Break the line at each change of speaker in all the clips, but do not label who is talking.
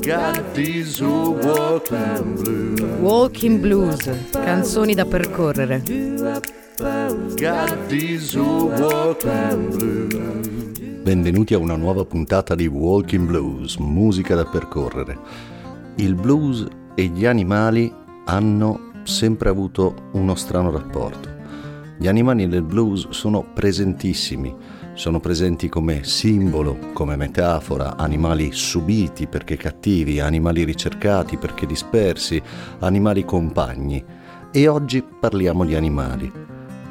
Got these walking blues.
Walking Blues, canzoni da percorrere.
Got these walking blues.
Benvenuti a una nuova puntata di Walking Blues, musica da percorrere. Il blues e gli animali hanno sempre avuto uno strano rapporto. Gli animali nel blues sono presentissimi, sono presenti come simbolo, come metafora, animali subiti perché cattivi, animali ricercati perché dispersi, animali compagni. E oggi parliamo di animali.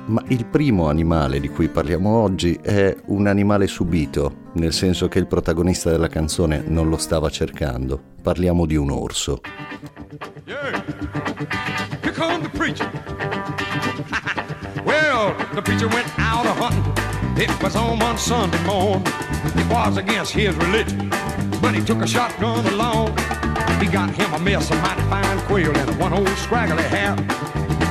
Ma il primo animale di cui parliamo oggi è un animale subito, nel senso che il protagonista della canzone non lo stava cercando. Parliamo di un orso.
Yeah. Here comes the preacher. well, the preacher went out. It was on one Sunday morning. It was against his religion, but he took a shotgun along. He got him a mess of mighty fine quail and one old scraggly hat.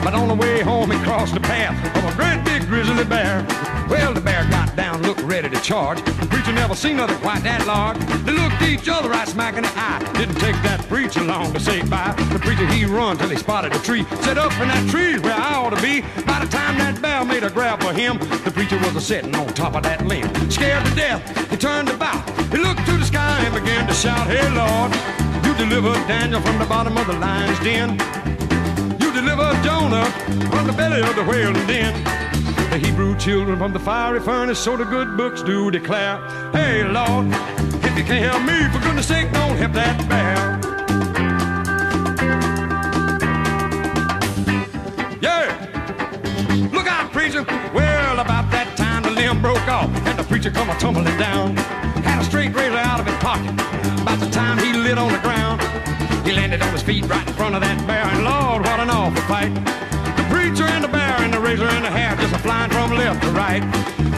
But on the way home, he crossed the path of a great big grizzly bear. Well, the bear got down, looked ready to charge. The preacher never seen nothing quite that large. They looked each other right smack in the eye. Didn't take that preacher long to say bye. The preacher, he run till he spotted a tree. Set up in that tree where I ought to be. By the time that bear made a grab for him, the preacher was a sitting on top of that limb. Scared to death, he turned about. He looked to the sky and began to shout, Hey, Lord, you delivered Daniel from the bottom of the lion's den. You delivered Jonah from the belly of the whale and then the Hebrew children from the fiery furnace, so the good books do declare. Hey, Lord, if you can't help me, for goodness sake, don't help that bear. Yeah, look out, preacher. Well, about that time the limb broke off, and the preacher come a tumbling down. Had a straight razor out of his pocket. About the time he lit on the ground, he landed on his feet right in front of that bear, and Lord, what an awful fight. Razor and the hair just a flying from left to right.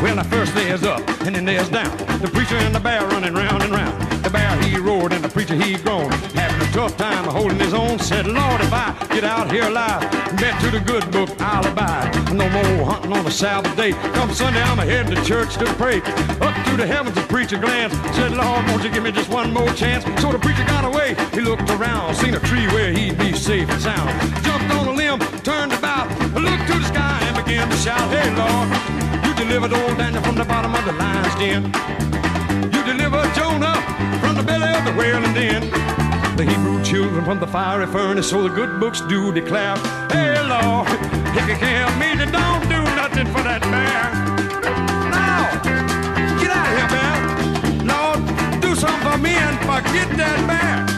Well, now first there's up and then there's down. The preacher and the bear running round and round. The bear he roared and the preacher he groaned, having a tough time holding his own. Said, Lord, if I get out here alive, bet to the good book I'll abide. No more hunting on a Sabbath day. Come Sunday, I'm a heading to church to pray. Up to the heavens, the preacher glanced. Said, Lord, won't you give me just one more chance? So the preacher got away. He looked around, seen a tree where he'd be safe and sound. Jumped on a limb, turned about, looked to the sky and began to shout, Hey, Lord, you delivered old Daniel from the bottom of the lion's den. You delivered Jonah from the belly of the whale and then the Hebrew children from the fiery furnace, so the good books do declare. Hey, Lord, if you can't help me, then don't do nothing for that man. Now, get out of here, man. Lord, do something for me and forget that bear.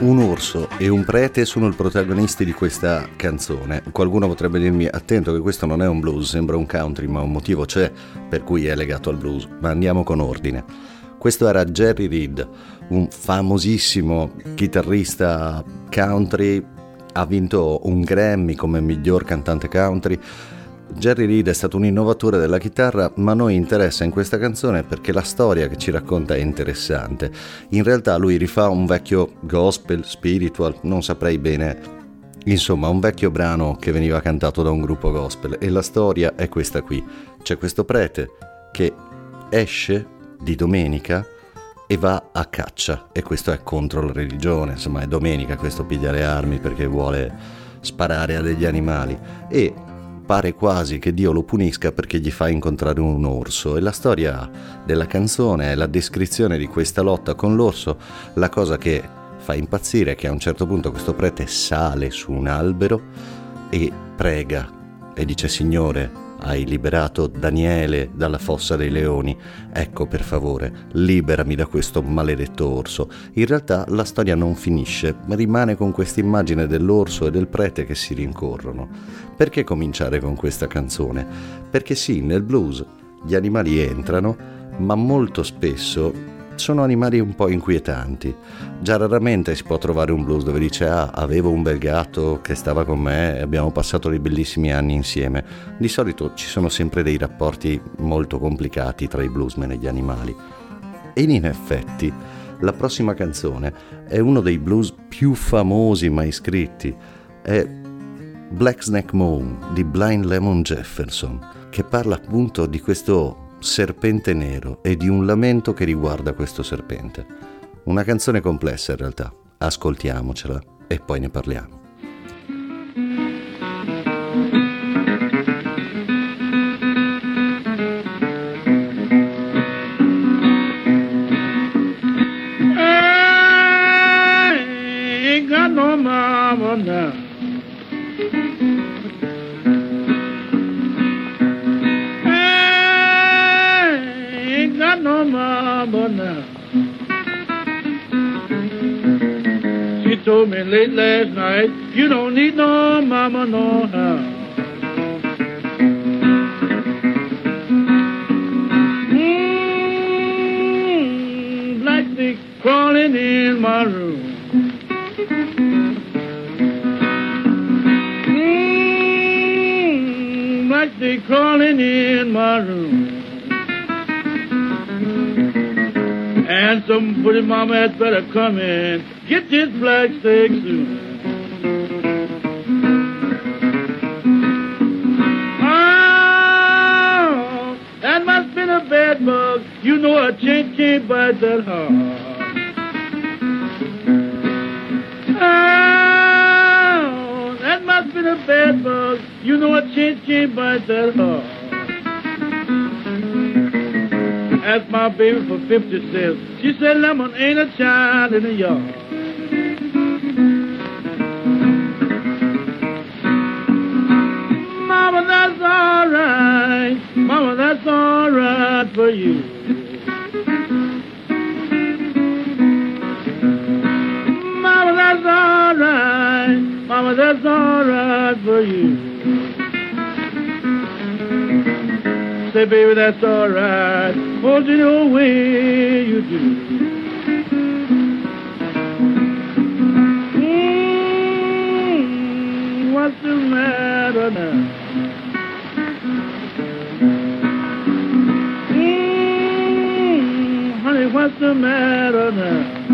Un orso e un prete sono i protagonisti di questa canzone. Qualcuno potrebbe dirmi attento che questo non è un blues, sembra un country, ma un motivo c'è per cui è legato al blues. Ma andiamo con ordine. Questo era Jerry Reed, un famosissimo chitarrista country, ha vinto un Grammy come miglior cantante country. Jerry Reed è stato un innovatore della chitarra, ma a noi interessa in questa canzone perché la storia che ci racconta è interessante. In realtà lui rifà un vecchio gospel, spiritual, non saprei bene. Insomma, un vecchio brano che veniva cantato da un gruppo gospel e la storia è questa qui. C'è questo prete che esce di domenica e va a caccia e questo è contro la religione, insomma è domenica, questo piglia le armi perché vuole sparare a degli animali e pare quasi che Dio lo punisca perché gli fa incontrare un orso. E la storia della canzone è la descrizione di questa lotta con l'orso, la cosa che fa impazzire è che a un certo punto questo prete sale su un albero e prega e dice Signore hai liberato Daniele dalla fossa dei leoni, ecco per favore, liberami da questo maledetto orso. In realtà la storia non finisce, rimane con questa immagine dell'orso e del prete che si rincorrono. Perché cominciare con questa canzone? Perché sì, nel blues gli animali entrano, ma molto spesso sono animali un po' inquietanti. Già raramente si può trovare un blues dove dice ah, avevo un bel gatto che stava con me e abbiamo passato dei bellissimi anni insieme. Di solito ci sono sempre dei rapporti molto complicati tra i bluesmen e gli animali. E in effetti La prossima canzone è uno dei blues più famosi mai scritti. È Black Snake Moon di Blind Lemon Jefferson, che parla appunto di questo serpente nero e di un lamento che riguarda questo serpente. Una canzone complessa in realtà, ascoltiamocela e poi ne parliamo.
Told me late last night, you don't need no mama no how. Mm, crawling in my room. Mm, black dick crawling in my room. And some pretty mama had better come in. Get this black steak soon. Oh, that must been a bad bug. You know a chink can't bite that hard. Oh, that must been a bad bug. You know a chink can't bite that hard. Asked my baby for 50 cents. She said lemon ain't a child in the yard. For you. Mama, that's all right. Mama, that's all right for you. Say, baby, that's all right. Hold it your way you do. Mm, what's the matter now? What's the matter now?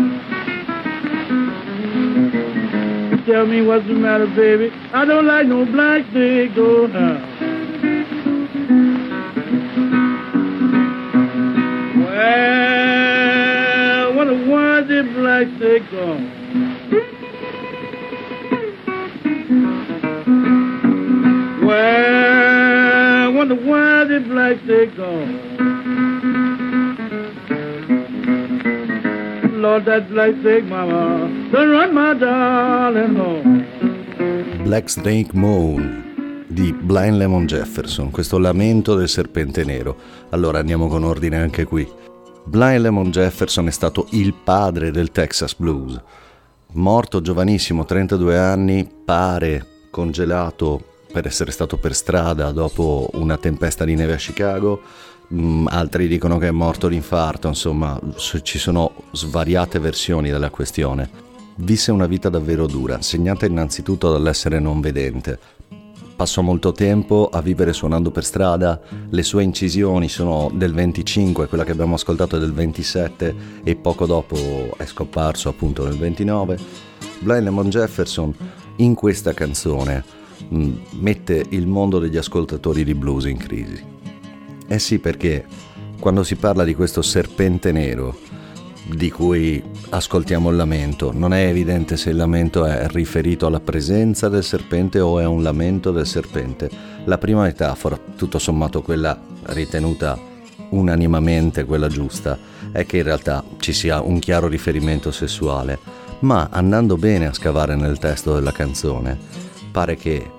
Tell me what's the matter, baby. I don't like no black dick, oh, now. Well, what a worthy black dick gone. Well, what a worthy black dick gone. Lord, that black dick mama, done run my darling home.
Black Snake Moon di Blind Lemon Jefferson, questo lamento del serpente nero. Allora andiamo con ordine anche qui. Blind Lemon Jefferson è stato il padre del Texas Blues. Morto giovanissimo, 32 anni, pare congelato per essere stato per strada dopo una tempesta di neve a Chicago. Mm, altri dicono che è morto d'infarto, insomma, ci sono svariate versioni della questione. Visse una vita davvero dura, segnata innanzitutto dall'essere non vedente. Passò molto tempo a vivere suonando per strada, le sue incisioni sono del 25, quella che abbiamo ascoltato è del 27 e poco dopo è scomparso appunto nel 29. Blind Lemon Jefferson in questa canzone mh, mette il mondo degli ascoltatori di blues in crisi. Eh sì, perché quando si parla di questo serpente nero di cui ascoltiamo il lamento, non è evidente se il lamento è riferito alla presenza del serpente o è un lamento del serpente. La prima metafora, tutto sommato quella ritenuta unanimamente quella giusta, è che in realtà ci sia un chiaro riferimento sessuale, ma andando bene a scavare nel testo della canzone, pare che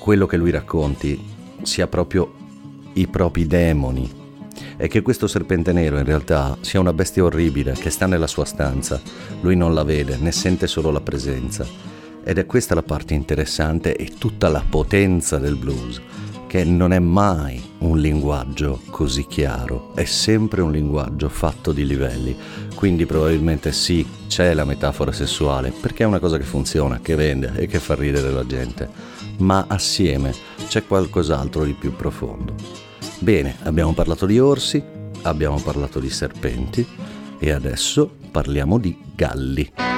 quello che lui racconti sia proprio i propri demoni e che questo serpente nero in realtà sia una bestia orribile che sta nella sua stanza. Lui non la vede, ne sente solo la presenza. Ed è questa la parte interessante e tutta la potenza del blues, che non è mai un linguaggio così chiaro, è sempre un linguaggio fatto di livelli. Quindi probabilmente sì, c'è la metafora sessuale, perché è una cosa che funziona, che vende e che fa ridere la gente, ma assieme c'è qualcos'altro di più profondo. Bene, abbiamo parlato di orsi, abbiamo parlato di serpenti, E adesso parliamo di galli.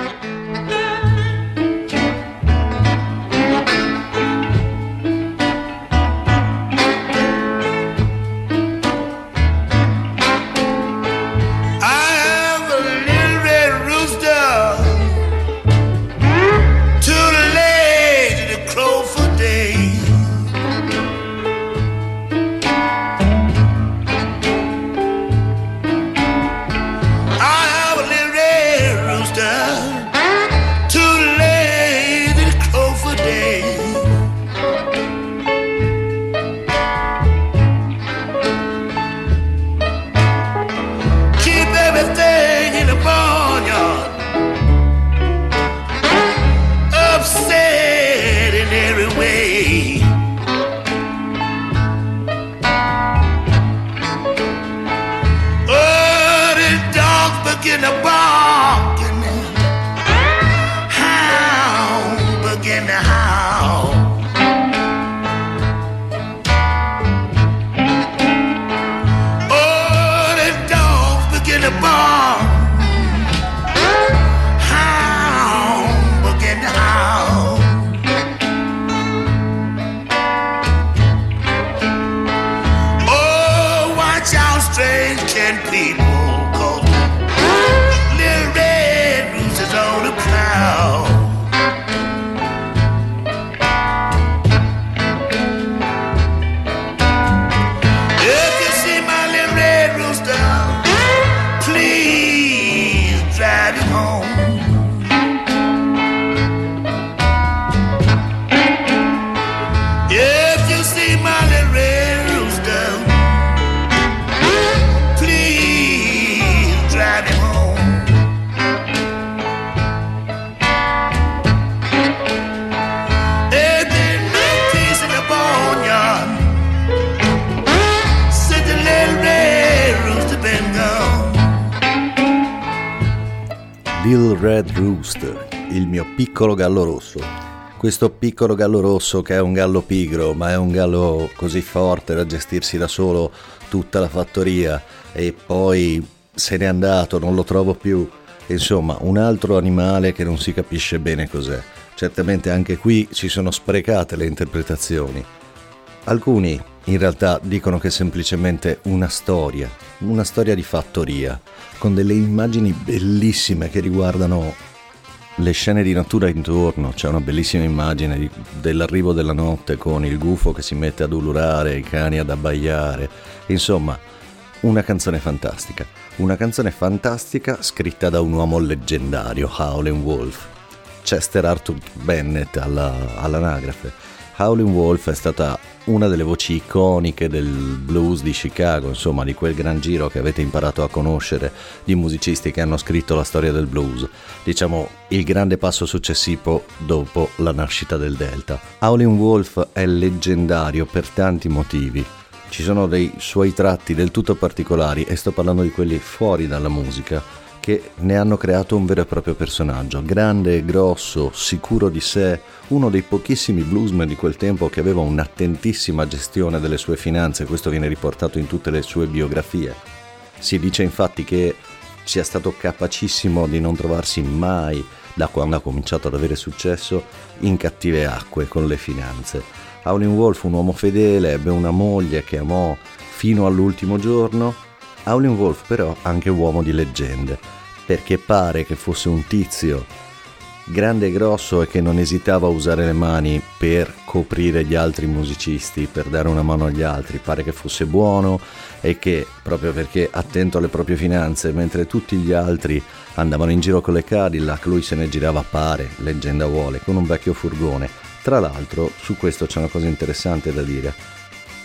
Red Rooster, il mio piccolo gallo rosso. Questo piccolo gallo rosso che è un gallo pigro, ma è un gallo così forte da gestirsi da solo tutta la fattoria e poi se n'è andato, non lo trovo più. Insomma, un altro animale che non si capisce bene cos'è. Certamente anche qui ci sono sprecate le interpretazioni. Alcuni in realtà dicono che è semplicemente una storia, una storia di fattoria, con delle immagini bellissime che riguardano le scene di natura intorno. C'è una bellissima immagine di, dell'arrivo della notte con il gufo che si mette ad ululare, i cani ad abbaiare. Insomma, una canzone fantastica. Una canzone fantastica scritta da un uomo leggendario, Howlin' Wolf. Chester Arthur Bennett alla, all'anagrafe. Howlin' Wolf è stata una delle voci iconiche del blues di Chicago, insomma di quel gran giro che avete imparato a conoscere di musicisti che hanno scritto la storia del blues, diciamo il grande passo successivo dopo la nascita del Delta. Howlin' Wolf è leggendario per tanti motivi. Ci sono dei suoi tratti del tutto particolari e sto parlando di quelli fuori dalla musica che ne hanno creato un vero e proprio personaggio, grande, grosso, sicuro di sé, uno dei pochissimi bluesman di quel tempo che aveva un'attentissima gestione delle sue finanze, questo viene riportato in tutte le sue biografie. Si dice infatti che sia stato capacissimo di non trovarsi mai, da quando ha cominciato ad avere successo, in cattive acque con le finanze. Howlin' Wolf, un uomo fedele, ebbe una moglie che amò fino all'ultimo giorno, Howlin' Wolf però anche uomo di leggende, perché pare che fosse un tizio grande e grosso e che non esitava a usare le mani per coprire gli altri musicisti, per dare una mano agli altri, pare che fosse buono e che proprio perché attento alle proprie finanze, mentre tutti gli altri andavano in giro con le Cadillac, lui se ne girava pare, leggenda vuole, con un vecchio furgone. Tra l'altro su questo c'è una cosa interessante da dire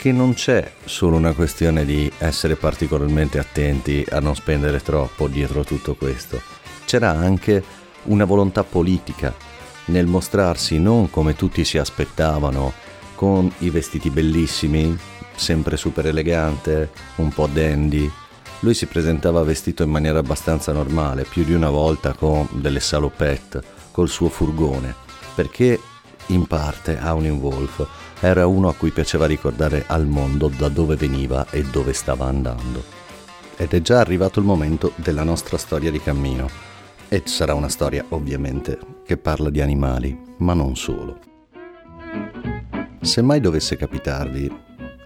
che non c'è solo una questione di essere particolarmente attenti a non spendere troppo dietro tutto questo, c'era anche una volontà politica nel mostrarsi non come tutti si aspettavano, con i vestiti bellissimi, sempre super elegante, un po' dandy. Lui si presentava vestito in maniera abbastanza normale, più di una volta con delle salopette, col suo furgone, perché in parte Howlin' Wolf era uno a cui piaceva ricordare al mondo da dove veniva e dove stava andando. ed è già arrivato il momento della nostra storia di cammino. E sarà una storia, ovviamente, che parla di animali, ma non solo. Se mai dovesse capitarvi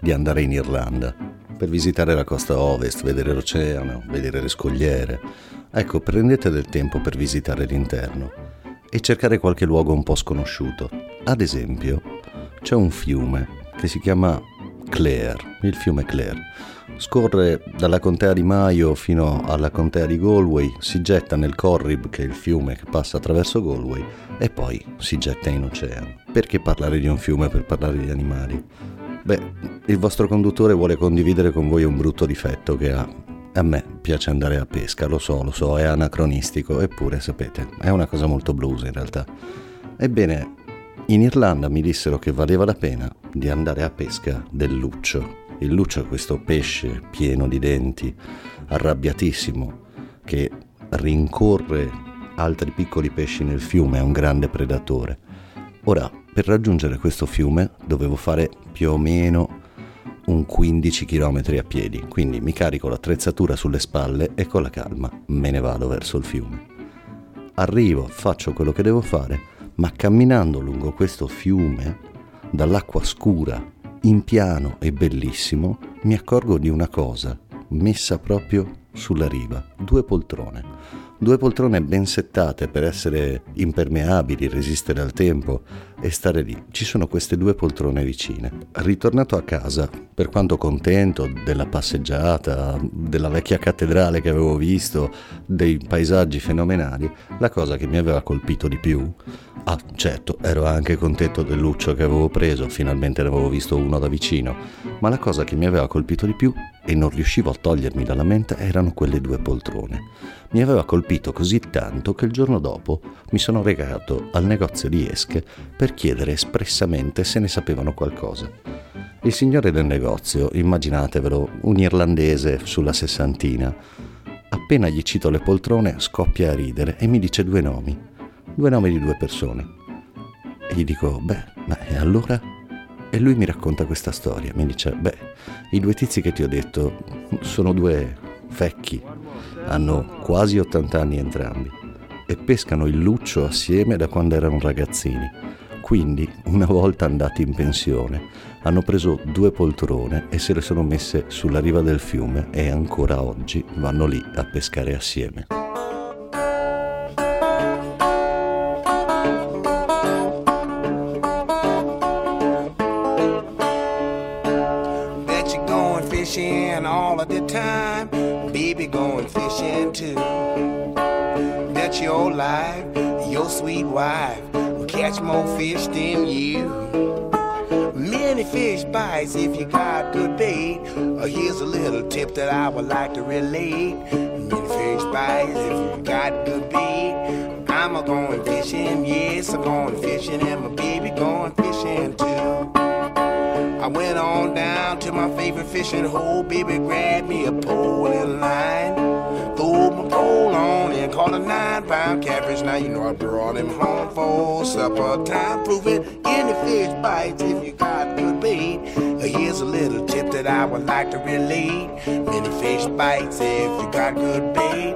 di andare in Irlanda per visitare la costa ovest, vedere l'oceano, vedere le scogliere, ecco, prendete del tempo per visitare l'interno e cercare qualche luogo un po' sconosciuto. Ad esempio, c'è un fiume che si chiama Clare, il fiume Clare Scorre dalla contea di Mayo fino alla contea di Galway, si getta nel Corrib, che è il fiume che passa attraverso Galway, e poi si getta in oceano. Perché parlare di un fiume per parlare di animali? Beh, il vostro conduttore vuole condividere con voi un brutto difetto che ha. A me piace andare a pesca, lo so, lo so, è anacronistico, eppure sapete, è una cosa molto blues in realtà. Ebbene, in Irlanda mi dissero che valeva la pena di andare a pesca del luccio, il Lucio è questo pesce pieno di denti, arrabbiatissimo, che rincorre altri piccoli pesci nel fiume, è un grande predatore. Ora, per raggiungere questo fiume dovevo fare più o meno un 15 km a piedi, quindi mi carico l'attrezzatura sulle spalle e con la calma me ne vado verso il fiume. Arrivo, faccio quello che devo fare, ma camminando lungo questo fiume, dall'acqua scura in piano e bellissimo, mi accorgo di una cosa messa proprio sulla riva, due poltrone. Due poltrone ben settate per essere impermeabili, resistere al tempo e stare lì. Ci sono queste due poltrone vicine. Ritornato a casa, per quanto contento della passeggiata, della vecchia cattedrale che avevo visto, dei paesaggi fenomenali, la cosa che mi aveva colpito di più Ah, certo, ero anche contento del luccio che avevo preso, finalmente ne avevo visto uno da vicino, ma la cosa che mi aveva colpito di più e non riuscivo a togliermi dalla mente erano quelle due poltrone. Mi aveva colpito così tanto che il giorno dopo mi sono recato al negozio di esche per chiedere espressamente se ne sapevano qualcosa. Il signore del negozio, immaginatevelo, un irlandese sulla sessantina, appena gli cito le poltrone scoppia a ridere e mi dice due nomi due nomi di due persone. E gli dico, beh, ma e allora? E lui mi racconta questa storia, mi dice, beh, i due tizi che ti ho detto sono due vecchi, hanno quasi 80 anni entrambi e pescano il luccio assieme da quando erano ragazzini. Quindi, una volta andati in pensione, hanno preso due poltrone e se le sono messe sulla riva del fiume e ancora oggi vanno lì a pescare assieme.
Sweet wife will catch more fish than you. Many fish bites if you got good bait. Uh, here's a little tip that I would like to relate. Many fish bites if you got good bait. I'm a going fishing, yes, I'm going fishing, and my baby going fishing too. I went on down to my favorite fishing hole, baby grabbed me a pole and line. Threw my pole on and caught a nine pound catfish. Now you know I brought him home for supper time. Proving any fish bites if you got good bait. Here's a little tip that I would like to relate. Many fish bites if you got good bait.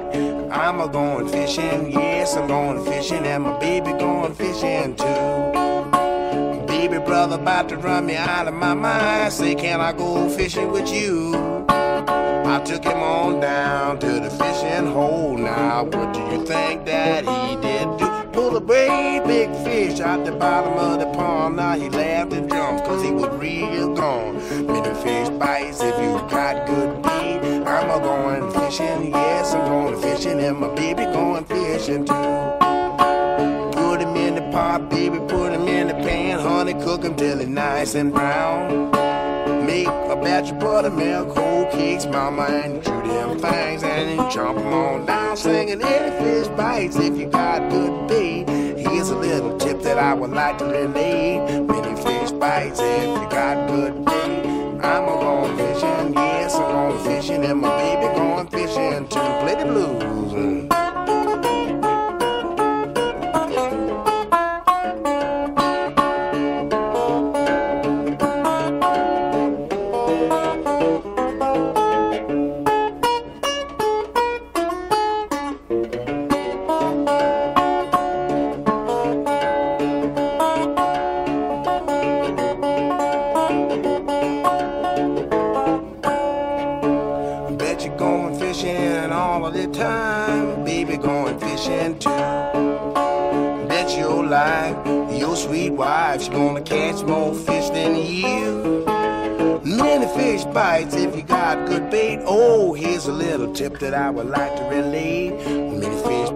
I'm a going fishing, yes, I'm going fishing, and my baby going fishing too. Brother about to run me out of my mind. Say, can I go fishing with you? I took him on down to the fishing hole. Now, what do you think that he did do? Pull a great big fish out the bottom of the pond. Now he laughed and jumped cause he was real gone. Many fish bites if you got good bait. I'm a going fishing, yes, I'm going fishing, and my baby going fishing too. Put him in the pot, baby, put honey, cook him till he's nice and brown. Make a batch of buttermilk, whole cakes, mama, and chew them things, and then them on down, singing any fish bites if you got good bait. Here's a little tip that I would like to relate. Many fish bites if you got good bait. I'm a going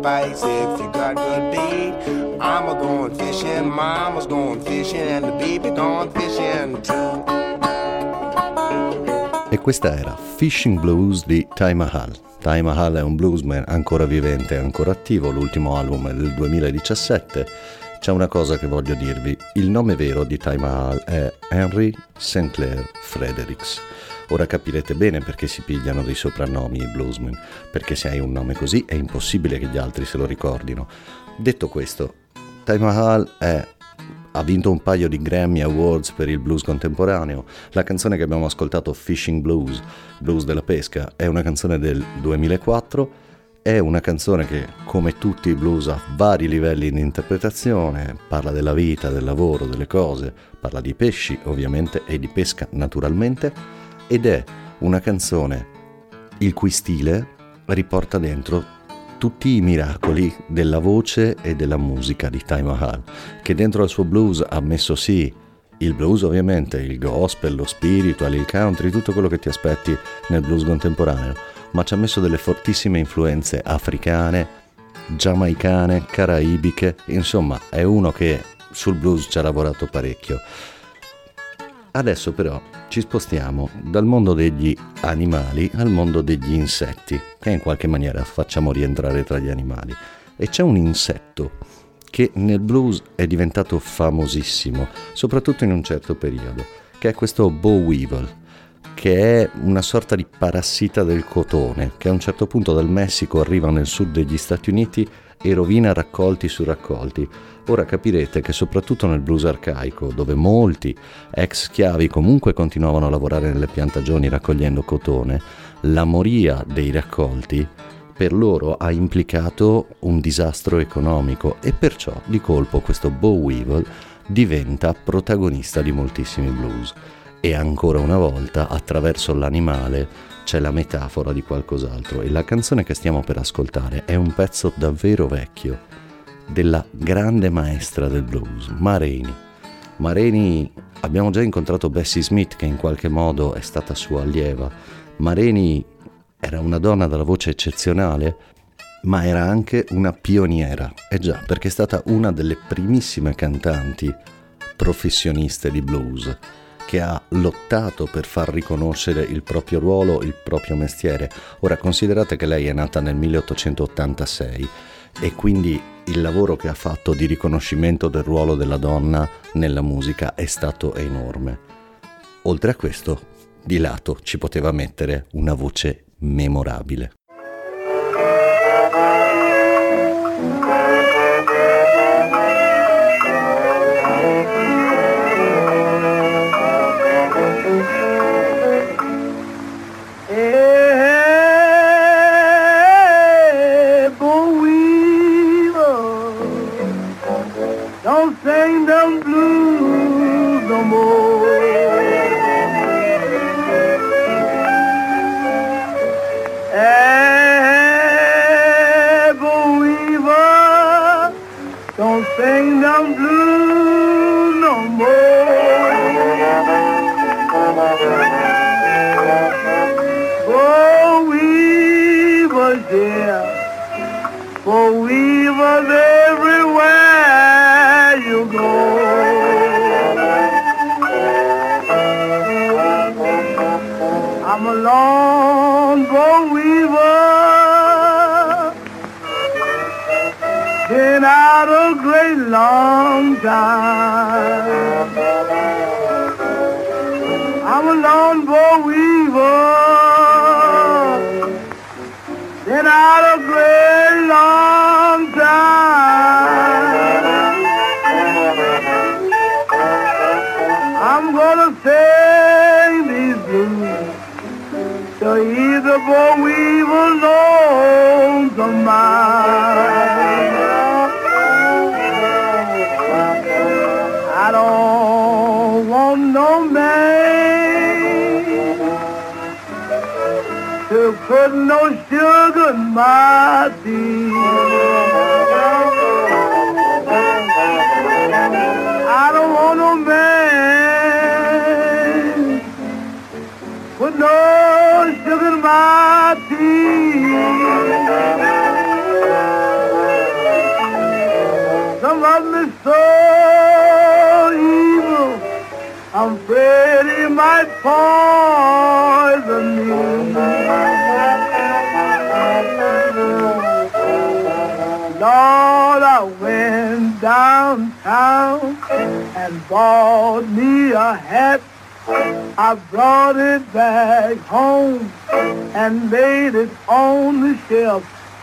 bites if you got good bait. I'm a going fishing, mama's going fishing, and the baby going fishing too.
E questa era Fishing Blues di Ty Mahal. Ty Mahal è un bluesman ancora vivente e ancora attivo, l'ultimo album è del 2017 c'è una cosa che voglio dirvi. Il nome vero di Ty Mahal è Henry St. Clair Fredericks. Ora capirete bene perché si pigliano dei soprannomi i bluesmen, perché se hai un nome così è impossibile che gli altri se lo ricordino. Detto questo, Ty Mahal è ha vinto un paio di Grammy Awards per il blues contemporaneo. La canzone che abbiamo ascoltato, Fishing Blues, Blues della pesca, è una canzone del 2004 è una canzone che, come tutti i blues, ha vari livelli di interpretazione, parla della vita, del lavoro, delle cose, parla di pesci ovviamente e di pesca naturalmente, ed è una canzone il cui stile riporta dentro tutti i miracoli della voce e della musica di Ty Mahal, che dentro al suo blues ha messo sì il blues ovviamente, il gospel, lo spiritual, il country, tutto quello che ti aspetti nel blues contemporaneo, ma ci ha messo delle fortissime influenze africane, giamaicane, caraibiche, insomma è uno che sul blues ci ha lavorato parecchio. Adesso però ci spostiamo dal mondo degli animali al mondo degli insetti, che in qualche maniera facciamo rientrare tra gli animali. E c'è un insetto che nel blues è diventato famosissimo, soprattutto in un certo periodo, che è questo bow weevil che è una sorta di parassita del cotone, che a un certo punto dal Messico arriva nel sud degli Stati Uniti e rovina raccolti su raccolti. Ora capirete che soprattutto nel blues arcaico, dove molti ex schiavi comunque continuavano a lavorare nelle piantagioni raccogliendo cotone, la moria dei raccolti per loro ha implicato un disastro economico e perciò di colpo questo Bow Weevil diventa protagonista di moltissimi blues. E ancora una volta, attraverso l'animale, c'è la metafora di qualcos'altro e la canzone che stiamo per ascoltare è un pezzo davvero vecchio della grande maestra del blues, Mareni. Mareni, abbiamo già incontrato Bessie Smith che in qualche modo è stata sua allieva. Mareni era una donna dalla voce eccezionale, ma era anche una pioniera. Eh già, perché è stata una delle primissime cantanti professioniste di blues che ha lottato per far riconoscere il proprio ruolo, il proprio mestiere. Ora considerate che lei è nata nel 1886 e quindi il lavoro che ha fatto di riconoscimento del ruolo della donna nella musica è stato enorme. Oltre a questo, di lato ci poteva mettere una voce memorabile.
long time. No sugar my tea. Downtown and bought me a hat. I brought it back home and laid it on the shelf.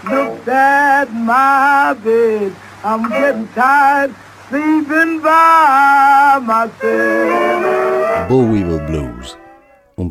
Looked at my bed. I'm getting tired sleeping by myself.
Bowieville Blues,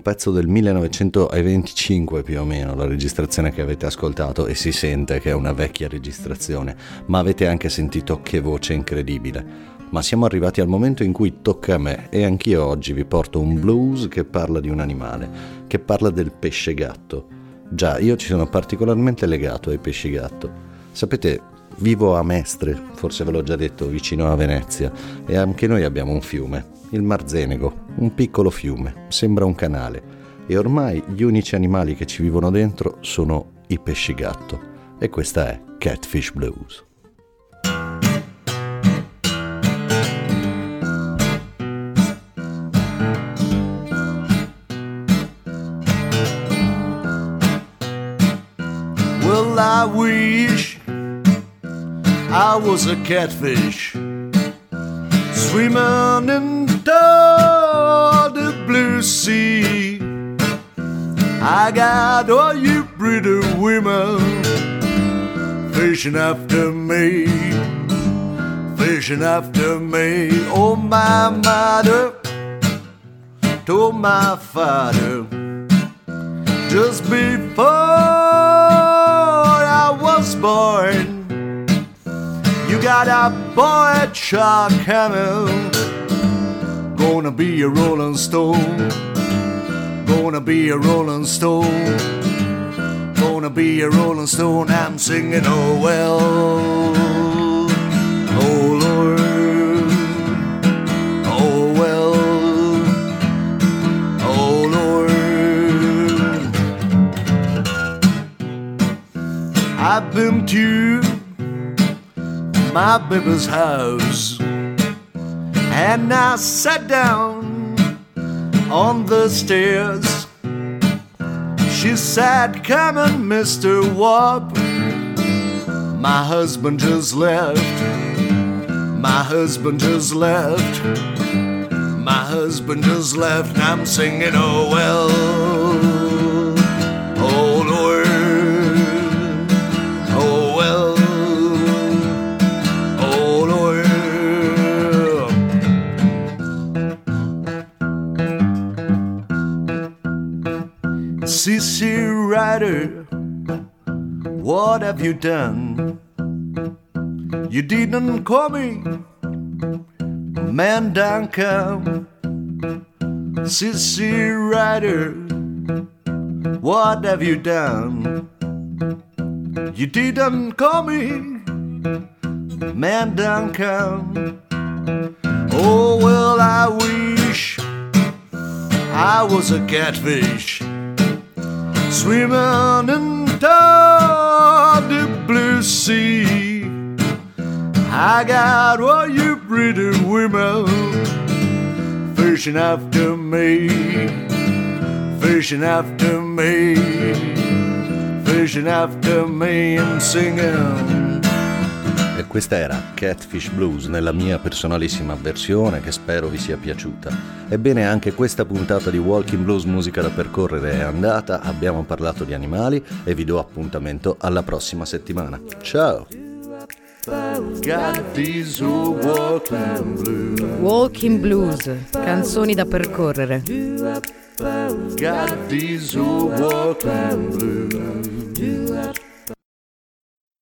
pezzo del 1925 più o meno, la registrazione che avete ascoltato e si sente che è una vecchia registrazione, ma avete anche sentito che voce incredibile. Ma siamo arrivati al momento in cui tocca a me e anch'io oggi vi porto un blues che parla di un animale, che parla del pesce gatto. Già, io ci sono particolarmente legato ai pesci gatto. Sapete, vivo a Mestre, forse ve l'ho già detto, vicino a Venezia, e anche noi abbiamo un fiume, il Marzenego, un piccolo fiume, sembra un canale, e ormai gli unici animali che ci vivono dentro sono i pesci gatto. E questa è Catfish Blues.
Well, I wish I was a catfish swimming in the blue sea. I got all you pretty women fishing after me, fishing after me. Oh, my mother told my father just before I was born. You got a boy Chuck coming, gonna be a rolling stone, gonna be a rolling stone, gonna be a rolling stone. I'm singing, oh well, oh Lord, oh well, oh Lord. I've been to my baby's house and I sat down on the stairs. She said, Come in, Mr. Wub. My husband just left. My husband just left. My husband just left, and I'm singing, Oh well. Rider, what have you done? You didn't call me, man down come. Sissy Rider, what have you done? You didn't call me, man down come. Oh well, I wish I was a catfish swimming in the blue sea. I got all you pretty women fishing after me, fishing after me, fishing after me and singing.
Questa era Catfish Blues nella mia personalissima versione che spero vi sia piaciuta. Ebbene anche questa puntata di Walking Blues Musica da percorrere è andata, abbiamo parlato di animali e vi do appuntamento alla prossima settimana. Ciao!
Walking blues.
Walking Blues, canzoni da percorrere.
Got these old walking blues.